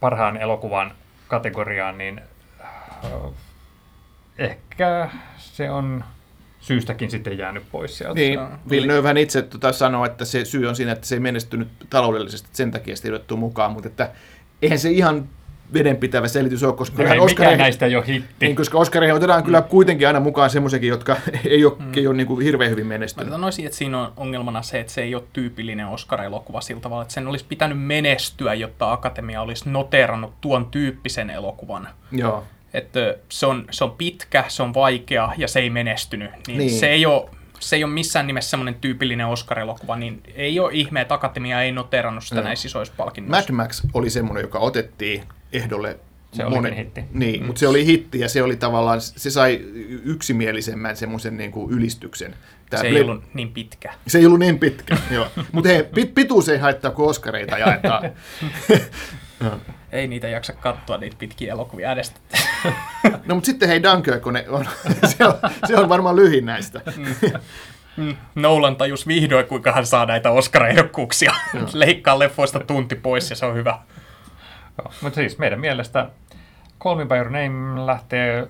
parhaan elokuvan kategoriaan, niin ää, ehkä se on syystäkin sitten jäänyt pois sieltä. Niin, Villeneuvehän itse tota sanoo, että se syy on siinä, että se ei menestynyt taloudellisesti, sen takia sitä ei mukaan, mutta että eihän se ihan vedenpitävä selitys ole, koska Ei, mikään Oscareihin- näistä ei ole hitti. Niin, koska Oscareihin otetaan kyllä kuitenkin aina mukaan semmoisiakin, jotka ei ole, mm. ei ole niin kuin hirveän hyvin Mä menestynyt. sanoisin, että siinä on ongelmana se, että se ei ole tyypillinen Oscar-elokuva sillä tavalla, että sen olisi pitänyt menestyä, jotta Akatemia olisi noteerannut tuon tyyppisen elokuvan. Joo. Että se on, se on pitkä, se on vaikea ja se ei menestynyt. Niin, Niin. Se, ei ole, se ei ole missään nimessä semmoinen tyypillinen Oscar-elokuva, niin ei ole ihme, että Akatemia ei noteerannut sitä Joo. näissä isoissa palkinnoissa. Mad Max oli semmoinen, joka otettiin ehdolle. Se olikin hitti. Niin, mm. mutta se oli hitti ja se oli tavallaan, se sai yksimielisemmän semmoisen niin kuin ylistyksen. Tää Se ei Blade- ollut niin pitkä. se ei ollut niin pitkä, joo. Mutta hei, pit, pituus ei haittaa, kun Oscareita jaetaan. Ei niitä jaksa katsoa, niitä pitkiä elokuvia edes. No mutta sitten hei Dunkirk, kun ne on, se, on, se on varmaan lyhin näistä. Mm, Nolan tajus vihdoin, kuinka hän saa näitä Oscar-ehdokkuuksia. Leikkaa leffoista tunti pois ja se on hyvä. Mutta siis meidän mielestä Call Me By Your Name lähtee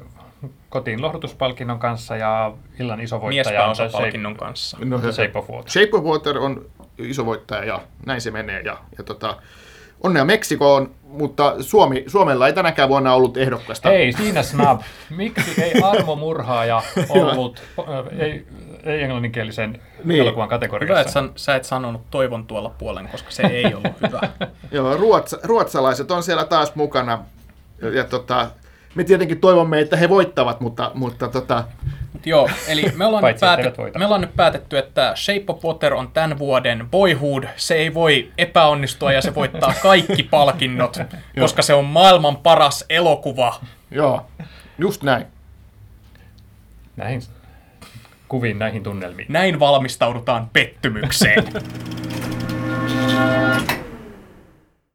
kotiin lohdutuspalkinnon kanssa ja illan iso voittaja on Miespääosapalkinnon kanssa. No, Shape, The Shape of Water. Shape of Water on iso voittaja ja näin se menee. Ja, ja tota, onnea Meksikoon, mutta Suomi, Suomella ei tänäkään vuonna ollut ehdokasta. Hei, siinä snab. Miksi ei armomurhaaja ollut äh, ei, ei englanninkielisen Niin. elokuvan Hyvä, että kategoriassa? sä, et sanonut toivon tuolla puolen, koska se ei ollut hyvä. Joo, ruotsa, ruotsalaiset on siellä taas mukana. Ja, ja tota, me tietenkin toivomme, että he voittavat, mutta, mutta tota, Mut joo, eli me ollaan, nyt päätetty, me ollaan nyt päätetty, että Shape of Water on tämän vuoden Boyhood. Se ei voi epäonnistua ja se voittaa kaikki palkinnot, koska se on maailman paras elokuva. joo, just näin. Näihin kuviin, näihin tunnelmiin. Näin valmistaudutaan pettymykseen.